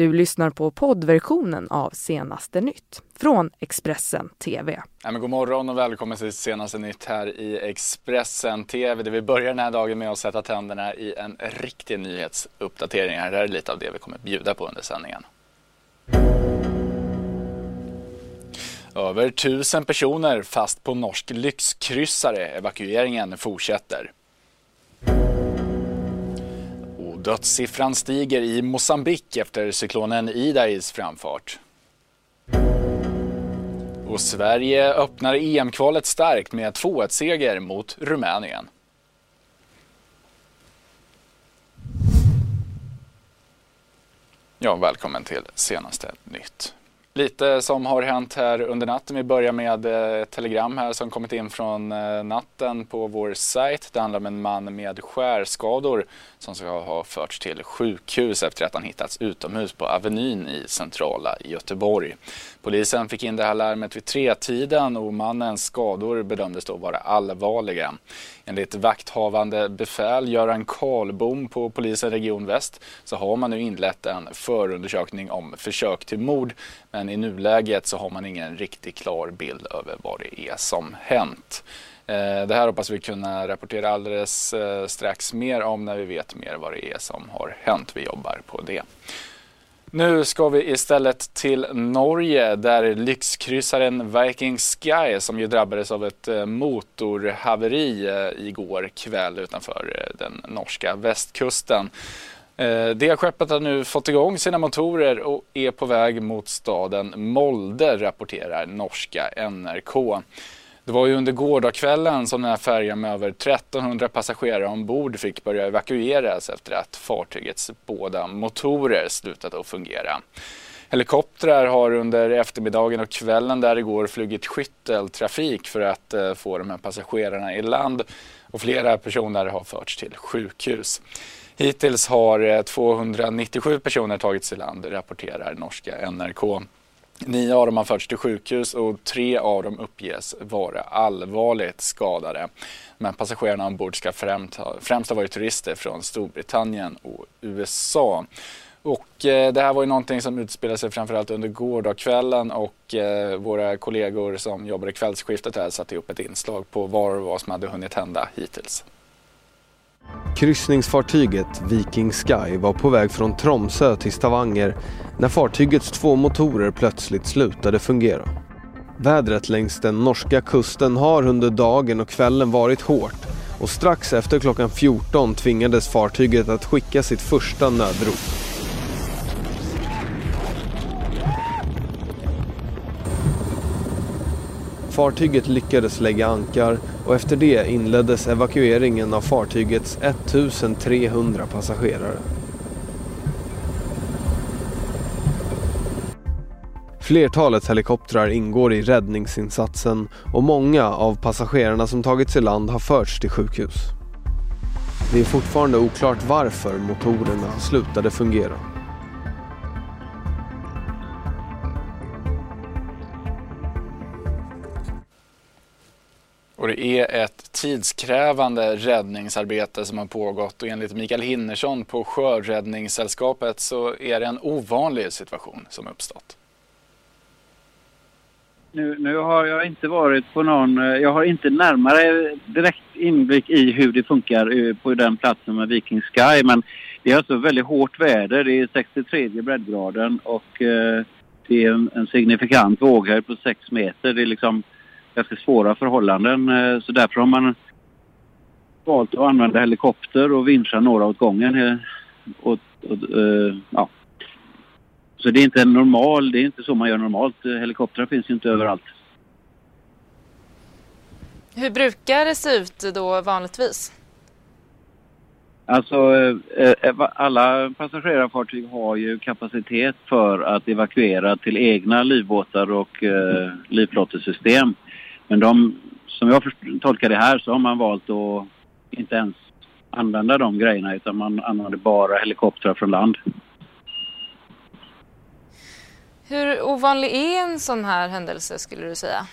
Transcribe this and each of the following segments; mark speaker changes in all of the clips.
Speaker 1: Du lyssnar på poddversionen av Senaste nytt från Expressen TV.
Speaker 2: Ja, men god morgon och välkommen till Senaste nytt här i Expressen TV där vi börjar den här dagen med att sätta tänderna i en riktig nyhetsuppdatering. Det här är lite av det vi kommer bjuda på under sändningen. Över tusen personer fast på norsk lyxkryssare. Evakueringen fortsätter dödssiffran stiger i Mosambik efter cyklonen Idais framfart. Och Sverige öppnar EM-kvalet starkt med 2-1-seger mot Rumänien. Ja, välkommen till senaste nytt. Lite som har hänt här under natten. Vi börjar med eh, ett telegram här som kommit in från eh, natten på vår sajt. Det handlar om en man med skärskador som ska ha förts till sjukhus efter att han hittats utomhus på Avenyn i centrala Göteborg. Polisen fick in det här larmet vid tretiden och mannens skador bedömdes då vara allvarliga. Enligt vakthavande befäl Göran Karlbom på polisen Region Väst så har man nu inlett en förundersökning om försök till mord men i nuläget så har man ingen riktigt klar bild över vad det är som hänt. Eh, det här hoppas vi kunna rapportera alldeles eh, strax mer om när vi vet mer vad det är som har hänt. Vi jobbar på det. Nu ska vi istället till Norge där lyxkryssaren Viking Sky som ju drabbades av ett eh, motorhaveri igår kväll utanför den norska västkusten. Eh, det skeppet har nu fått igång sina motorer och är på väg mot staden Molde rapporterar norska NRK. Det var ju under gårdagskvällen som den här färjan med över 1300 passagerare ombord fick börja evakueras efter att fartygets båda motorer slutat att fungera. Helikoptrar har under eftermiddagen och kvällen där igår flugit skytteltrafik för att eh, få de här passagerarna i land och flera personer har förts till sjukhus. Hittills har eh, 297 personer tagits i land, rapporterar norska NRK. Nio av dem har förts till sjukhus och tre av dem uppges vara allvarligt skadade. Men passagerarna ombord ska främst ha, främst ha varit turister från Storbritannien och USA. Och eh, det här var ju någonting som utspelade sig framförallt under gårdagskvällen och eh, våra kollegor som jobbar i kvällsskiftet här satte ihop ett inslag på vad och vad som hade hunnit hända hittills.
Speaker 3: Kryssningsfartyget Viking Sky var på väg från Tromsö till Stavanger när fartygets två motorer plötsligt slutade fungera. Vädret längs den norska kusten har under dagen och kvällen varit hårt och strax efter klockan 14 tvingades fartyget att skicka sitt första nödrop. Fartyget lyckades lägga ankar och efter det inleddes evakueringen av fartygets 1300 passagerare. Flertalet helikoptrar ingår i räddningsinsatsen och många av passagerarna som tagits i land har förts till sjukhus. Det är fortfarande oklart varför motorerna slutade fungera.
Speaker 2: Och det är ett tidskrävande räddningsarbete som har pågått och enligt Mikael Hinnersson på Sjöräddningssällskapet så är det en ovanlig situation som uppstått.
Speaker 4: Nu, nu har jag inte varit på någon, eh, jag har inte närmare direkt inblick i hur det funkar eh, på den platsen med Viking Sky men det är alltså väldigt hårt väder, det är 63 breddgraden och eh, det är en, en signifikant våghöjd på 6 meter. Det är liksom ganska svåra förhållanden. Eh, så därför har man valt att använda helikopter och vinscha några åt gången. Och, och, uh, ja. Så det är inte en normal, det är inte så man gör normalt. Helikoptrar finns ju inte överallt.
Speaker 5: Hur brukar det se ut då vanligtvis?
Speaker 4: Alltså eh, alla passagerarfartyg har ju kapacitet för att evakuera till egna livbåtar och eh, livflottesystem. Men de, som jag tolkar det här så har man valt att inte ens använda de grejerna utan man använder bara helikoptrar från land.
Speaker 5: Hur ovanlig är en sån här händelse skulle du säga?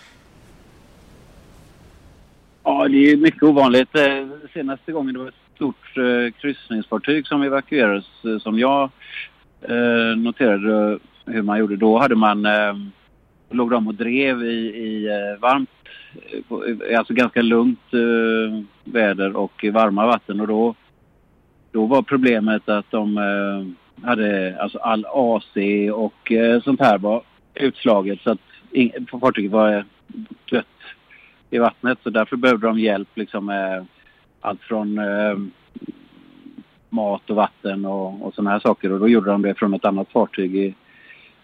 Speaker 4: Ja, det är mycket ovanligt. Eh, senaste gången det var ett stort eh, kryssningsfartyg som evakuerades eh, som jag eh, noterade hur man gjorde. Då hade man, eh, låg de och drev i, i eh, varmt, eh, alltså ganska lugnt eh, väder och varma vatten. Och då, då var problemet att de eh, hade alltså all AC och eh, sånt här var utslaget. Så att fartyget var dött i vattnet. Så därför behövde de hjälp liksom med allt från eh, mat och vatten och, och såna här saker. Och då gjorde de det från ett annat fartyg. I,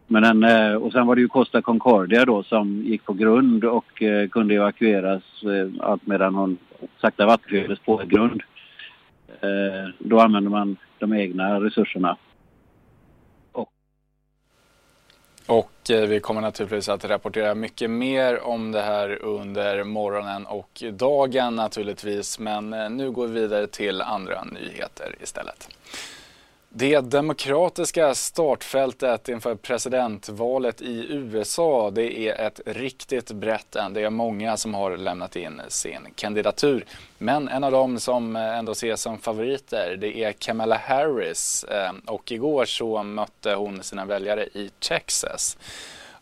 Speaker 4: men den, och sen var det ju Costa Concordia då som gick på grund och eh, kunde evakueras eh, allt medan hon sakta vattenfylldes på grund. Eh, då använde man de egna resurserna.
Speaker 2: Och eh, vi kommer naturligtvis att rapportera mycket mer om det här under morgonen och dagen naturligtvis. Men eh, nu går vi vidare till andra nyheter istället. Det demokratiska startfältet inför presidentvalet i USA det är ett riktigt brett än. Det är många som har lämnat in sin kandidatur. Men en av dem som ändå ses som favoriter det är Kamala Harris. Eh, och igår så mötte hon sina väljare i Texas.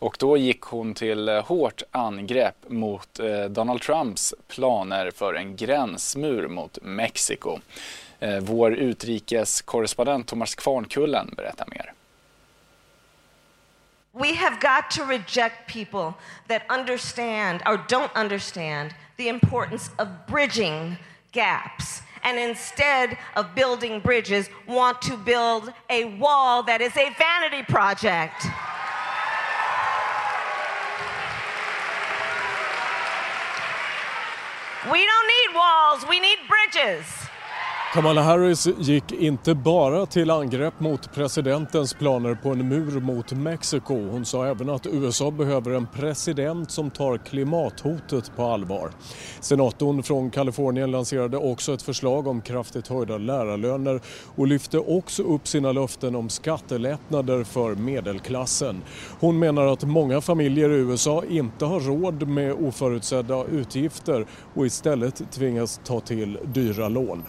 Speaker 2: Och då gick hon till hårt angrepp mot eh, Donald Trumps planer för en gränsmur mot Mexiko. Eh, vår utrikeskorrespondent Thomas Kvarnkullen berättar mer.
Speaker 6: We have got to reject people that understand or don't understand the importance of bridging gaps and instead of building bridges want to build a wall that is a vanity project. We don't need walls, we need bridges.
Speaker 7: Kamala Harris gick inte bara till angrepp mot presidentens planer på en mur mot Mexiko. Hon sa även att USA behöver en president som tar klimathotet på allvar. Senatorn från Kalifornien lanserade också ett förslag om kraftigt höjda lärarlöner och lyfte också upp sina löften om skattelättnader för medelklassen. Hon menar att många familjer i USA inte har råd med oförutsedda utgifter och istället tvingas ta till dyra lån.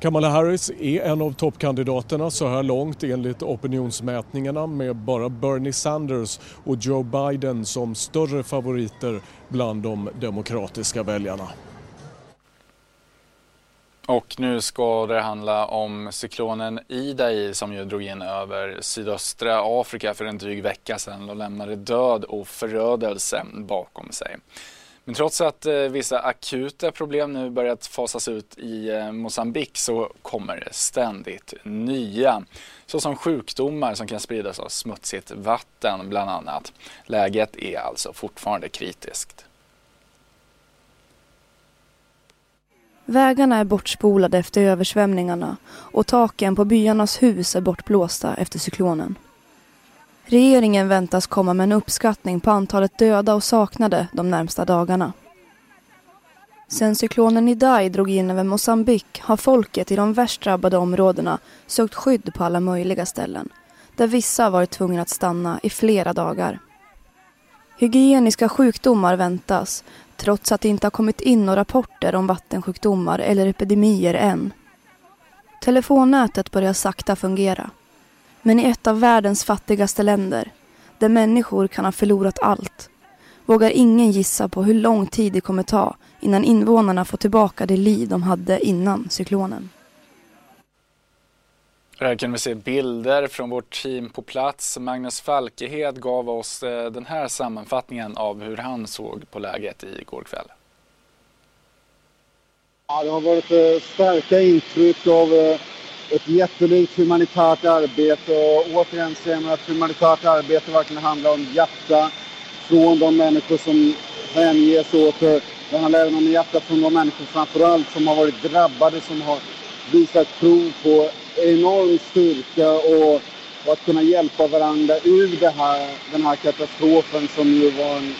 Speaker 7: Kamala Harris är en av toppkandidaterna så här långt enligt opinionsmätningarna med bara Bernie Sanders och Joe Biden som större favoriter bland de demokratiska väljarna.
Speaker 2: Och nu ska det handla om cyklonen Idai som ju drog in över sydöstra Afrika för en dryg vecka sedan och lämnade död och förödelse bakom sig. Men trots att eh, vissa akuta problem nu börjat fasas ut i eh, Mosambik så kommer det ständigt nya. Såsom sjukdomar som kan spridas av smutsigt vatten bland annat. Läget är alltså fortfarande kritiskt.
Speaker 8: Vägarna är bortspolade efter översvämningarna och taken på byarnas hus är bortblåsta efter cyklonen. Regeringen väntas komma med en uppskattning på antalet döda och saknade de närmsta dagarna. Sen cyklonen Idai drog in över Mosambik har folket i de värst drabbade områdena sökt skydd på alla möjliga ställen, där vissa varit tvungna att stanna i flera dagar. Hygieniska sjukdomar väntas, trots att det inte har kommit in några rapporter om vattensjukdomar eller epidemier än. Telefonnätet börjar sakta fungera. Men i ett av världens fattigaste länder, där människor kan ha förlorat allt, vågar ingen gissa på hur lång tid det kommer ta innan invånarna får tillbaka det liv de hade innan cyklonen.
Speaker 2: Här kan vi se bilder från vårt team på plats. Magnus Falkehed gav oss eh, den här sammanfattningen av hur han såg på läget igår kväll.
Speaker 9: Ja, det har varit eh, starka intryck av eh, ett jättelikt humanitärt arbete och återigen ser man att humanitärt arbete verkligen handlar om hjärta från de människor som hänges åt det. Det handlar även om hjärta från de människor framförallt som har varit drabbade, som har visat prov på enorm styrka och, och att kunna hjälpa varandra ur det här, den här katastrofen som ju var en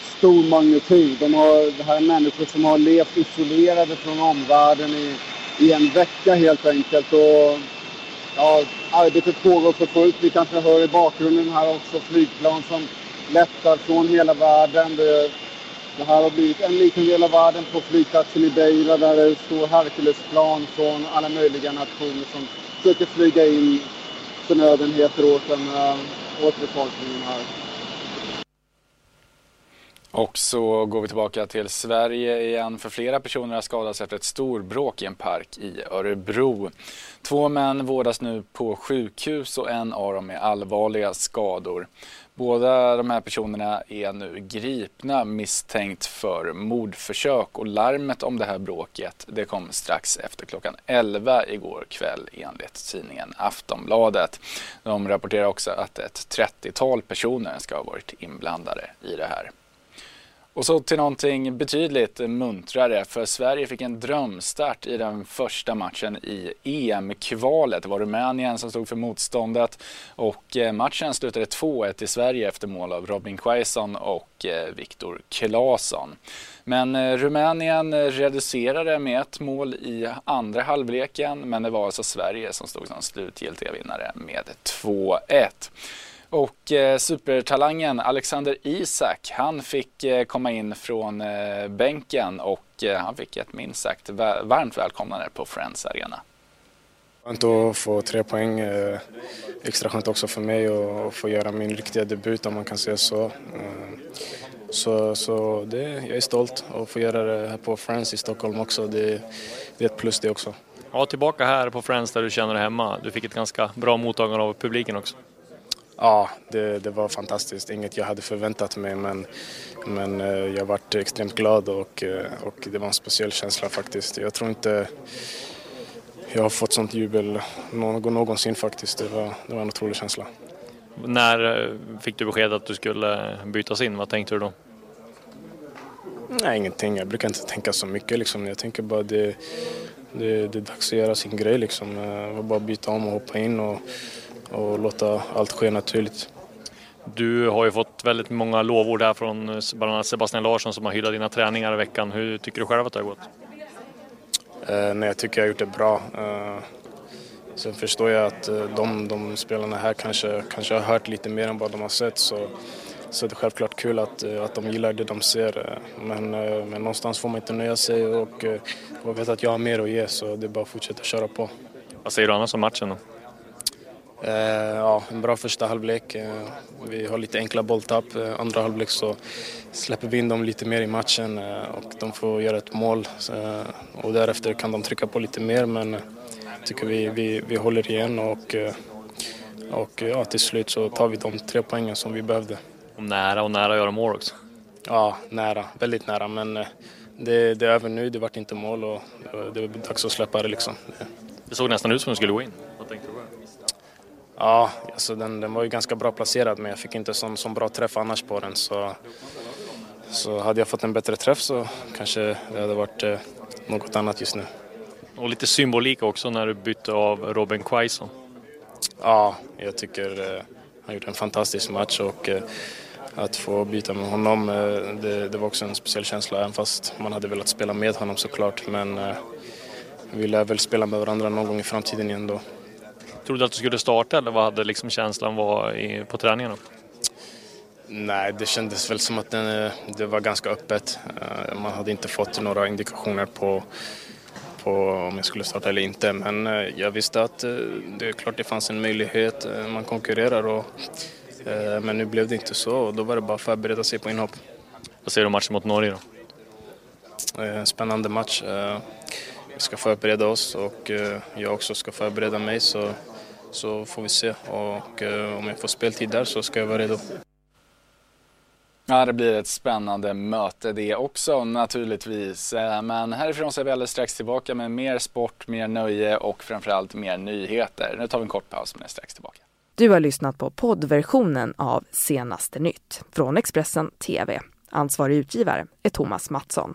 Speaker 9: stor magnitud. De har, det här är människor som har levt isolerade från omvärlden i i en vecka helt enkelt. Och, ja, arbetet pågår för fullt. Vi kanske hör i bakgrunden här också flygplan som lättar från hela världen. Det, det här har blivit en liten del av världen på flygplatsen i Beira där det står Herculesplan från alla möjliga nationer som försöker flyga in förnödenheter åt, den åt befolkningen här.
Speaker 2: Och så går vi tillbaka till Sverige igen för flera personer har skadats efter ett storbråk i en park i Örebro. Två män vårdas nu på sjukhus och en av dem är allvarliga skador. Båda de här personerna är nu gripna misstänkt för mordförsök och larmet om det här bråket det kom strax efter klockan 11 igår kväll enligt tidningen Aftonbladet. De rapporterar också att ett 30-tal personer ska ha varit inblandade i det här. Och så till någonting betydligt muntrare för Sverige fick en drömstart i den första matchen i EM-kvalet. Det var Rumänien som stod för motståndet och eh, matchen slutade 2-1 i Sverige efter mål av Robin Quaison och eh, Viktor Claesson. Men eh, Rumänien reducerade med ett mål i andra halvleken men det var alltså Sverige som stod som slutgiltiga vinnare med 2-1. Och eh, supertalangen Alexander Isak, han fick eh, komma in från eh, bänken och eh, han fick ett minst sagt varmt välkomnande på Friends Arena.
Speaker 10: Skönt att få tre poäng. Eh, extra skönt också för mig att få göra min riktiga debut om man kan säga så. Eh, så, så det, jag är stolt att få göra det här på Friends i Stockholm också. Det, det är ett plus det också.
Speaker 11: Ja, tillbaka här på Friends där du känner dig hemma. Du fick ett ganska bra mottagande av publiken också.
Speaker 10: Ja, det, det, var fantastiskt. Inget jag hade förväntat mig men, men eh, jag varit extremt glad och, eh, och det var en speciell känsla faktiskt. Jag tror inte jag har fått sånt jubel någonsin faktiskt. Det var, det var en otrolig känsla.
Speaker 11: När eh, fick du besked att du skulle bytas in? Vad tänkte du då?
Speaker 10: Nej, ingenting. Jag brukar inte tänka så mycket. Liksom. Jag tänker bara det, det, det är dags att göra sin grej. Liksom. Jag bara byta om och hoppa in. Och, och låta allt ske naturligt.
Speaker 11: Du har ju fått väldigt många lovord här från bland annat Sebastian Larsson som har hyllat dina träningar i veckan. Hur tycker du själv att det har gått?
Speaker 10: Eh, nej, jag tycker jag har gjort det bra. Eh, sen förstår jag att eh, de, de spelarna här kanske, kanske har hört lite mer än vad de har sett. Så, så det är självklart kul att, eh, att de gillar det de ser. Eh, men, eh, men någonstans får man inte nöja sig och, och vet att jag har mer att ge så det är bara att fortsätta köra på.
Speaker 11: Vad säger du annars om matchen då?
Speaker 10: Eh, ja, en bra första halvlek. Eh, vi har lite enkla bolltapp. Eh, andra halvlek så släpper vi in dem lite mer i matchen och de får göra ett mål. Och därefter kan de trycka på lite mer men jag tycker vi, vi, vi håller igen och, och ja, till slut så tar vi de tre poängen som vi behövde.
Speaker 11: Och nära och nära att göra mål också?
Speaker 10: Ja, nära. Väldigt nära men det, det är över nu. Det vart inte mål och det är dags att släppa det liksom.
Speaker 11: Det såg nästan ut som att det skulle gå in.
Speaker 10: Ja, alltså den, den var ju ganska bra placerad men jag fick inte sån, sån bra träff annars på den. Så, så hade jag fått en bättre träff så kanske det hade varit eh, något annat just nu.
Speaker 11: Och lite symbolik också när du bytte av Robin Quaison.
Speaker 10: Ja, jag tycker eh, han gjorde en fantastisk match och eh, att få byta med honom eh, det, det, var också en speciell känsla även fast man hade velat spela med honom såklart men eh, vi lär väl spela med varandra någon gång i framtiden igen då.
Speaker 11: Trodde du att du skulle starta eller vad hade liksom känslan var i, på träningen? Då?
Speaker 10: Nej, det kändes väl som att det, det var ganska öppet. Eh, man hade inte fått några indikationer på, på om jag skulle starta eller inte. Men eh, jag visste att eh, det är klart det fanns en möjlighet. Man konkurrerar och, men nu blev det inte så och då var det bara att förbereda sig på inhopp.
Speaker 11: Vad säger du om matchen mot Norge då?
Speaker 10: Spännande match. Vi ska förbereda oss och jag också ska förbereda mig. Så så får vi se. Och eh, om jag får speltid där så ska jag vara redo.
Speaker 2: Ja, det blir ett spännande möte det också naturligtvis. Eh, men härifrån så är vi alldeles strax tillbaka med mer sport, mer nöje och framförallt mer nyheter. Nu tar vi en kort paus men är strax tillbaka.
Speaker 1: Du har lyssnat på poddversionen av Senaste nytt från Expressen TV. Ansvarig utgivare är Thomas Mattsson.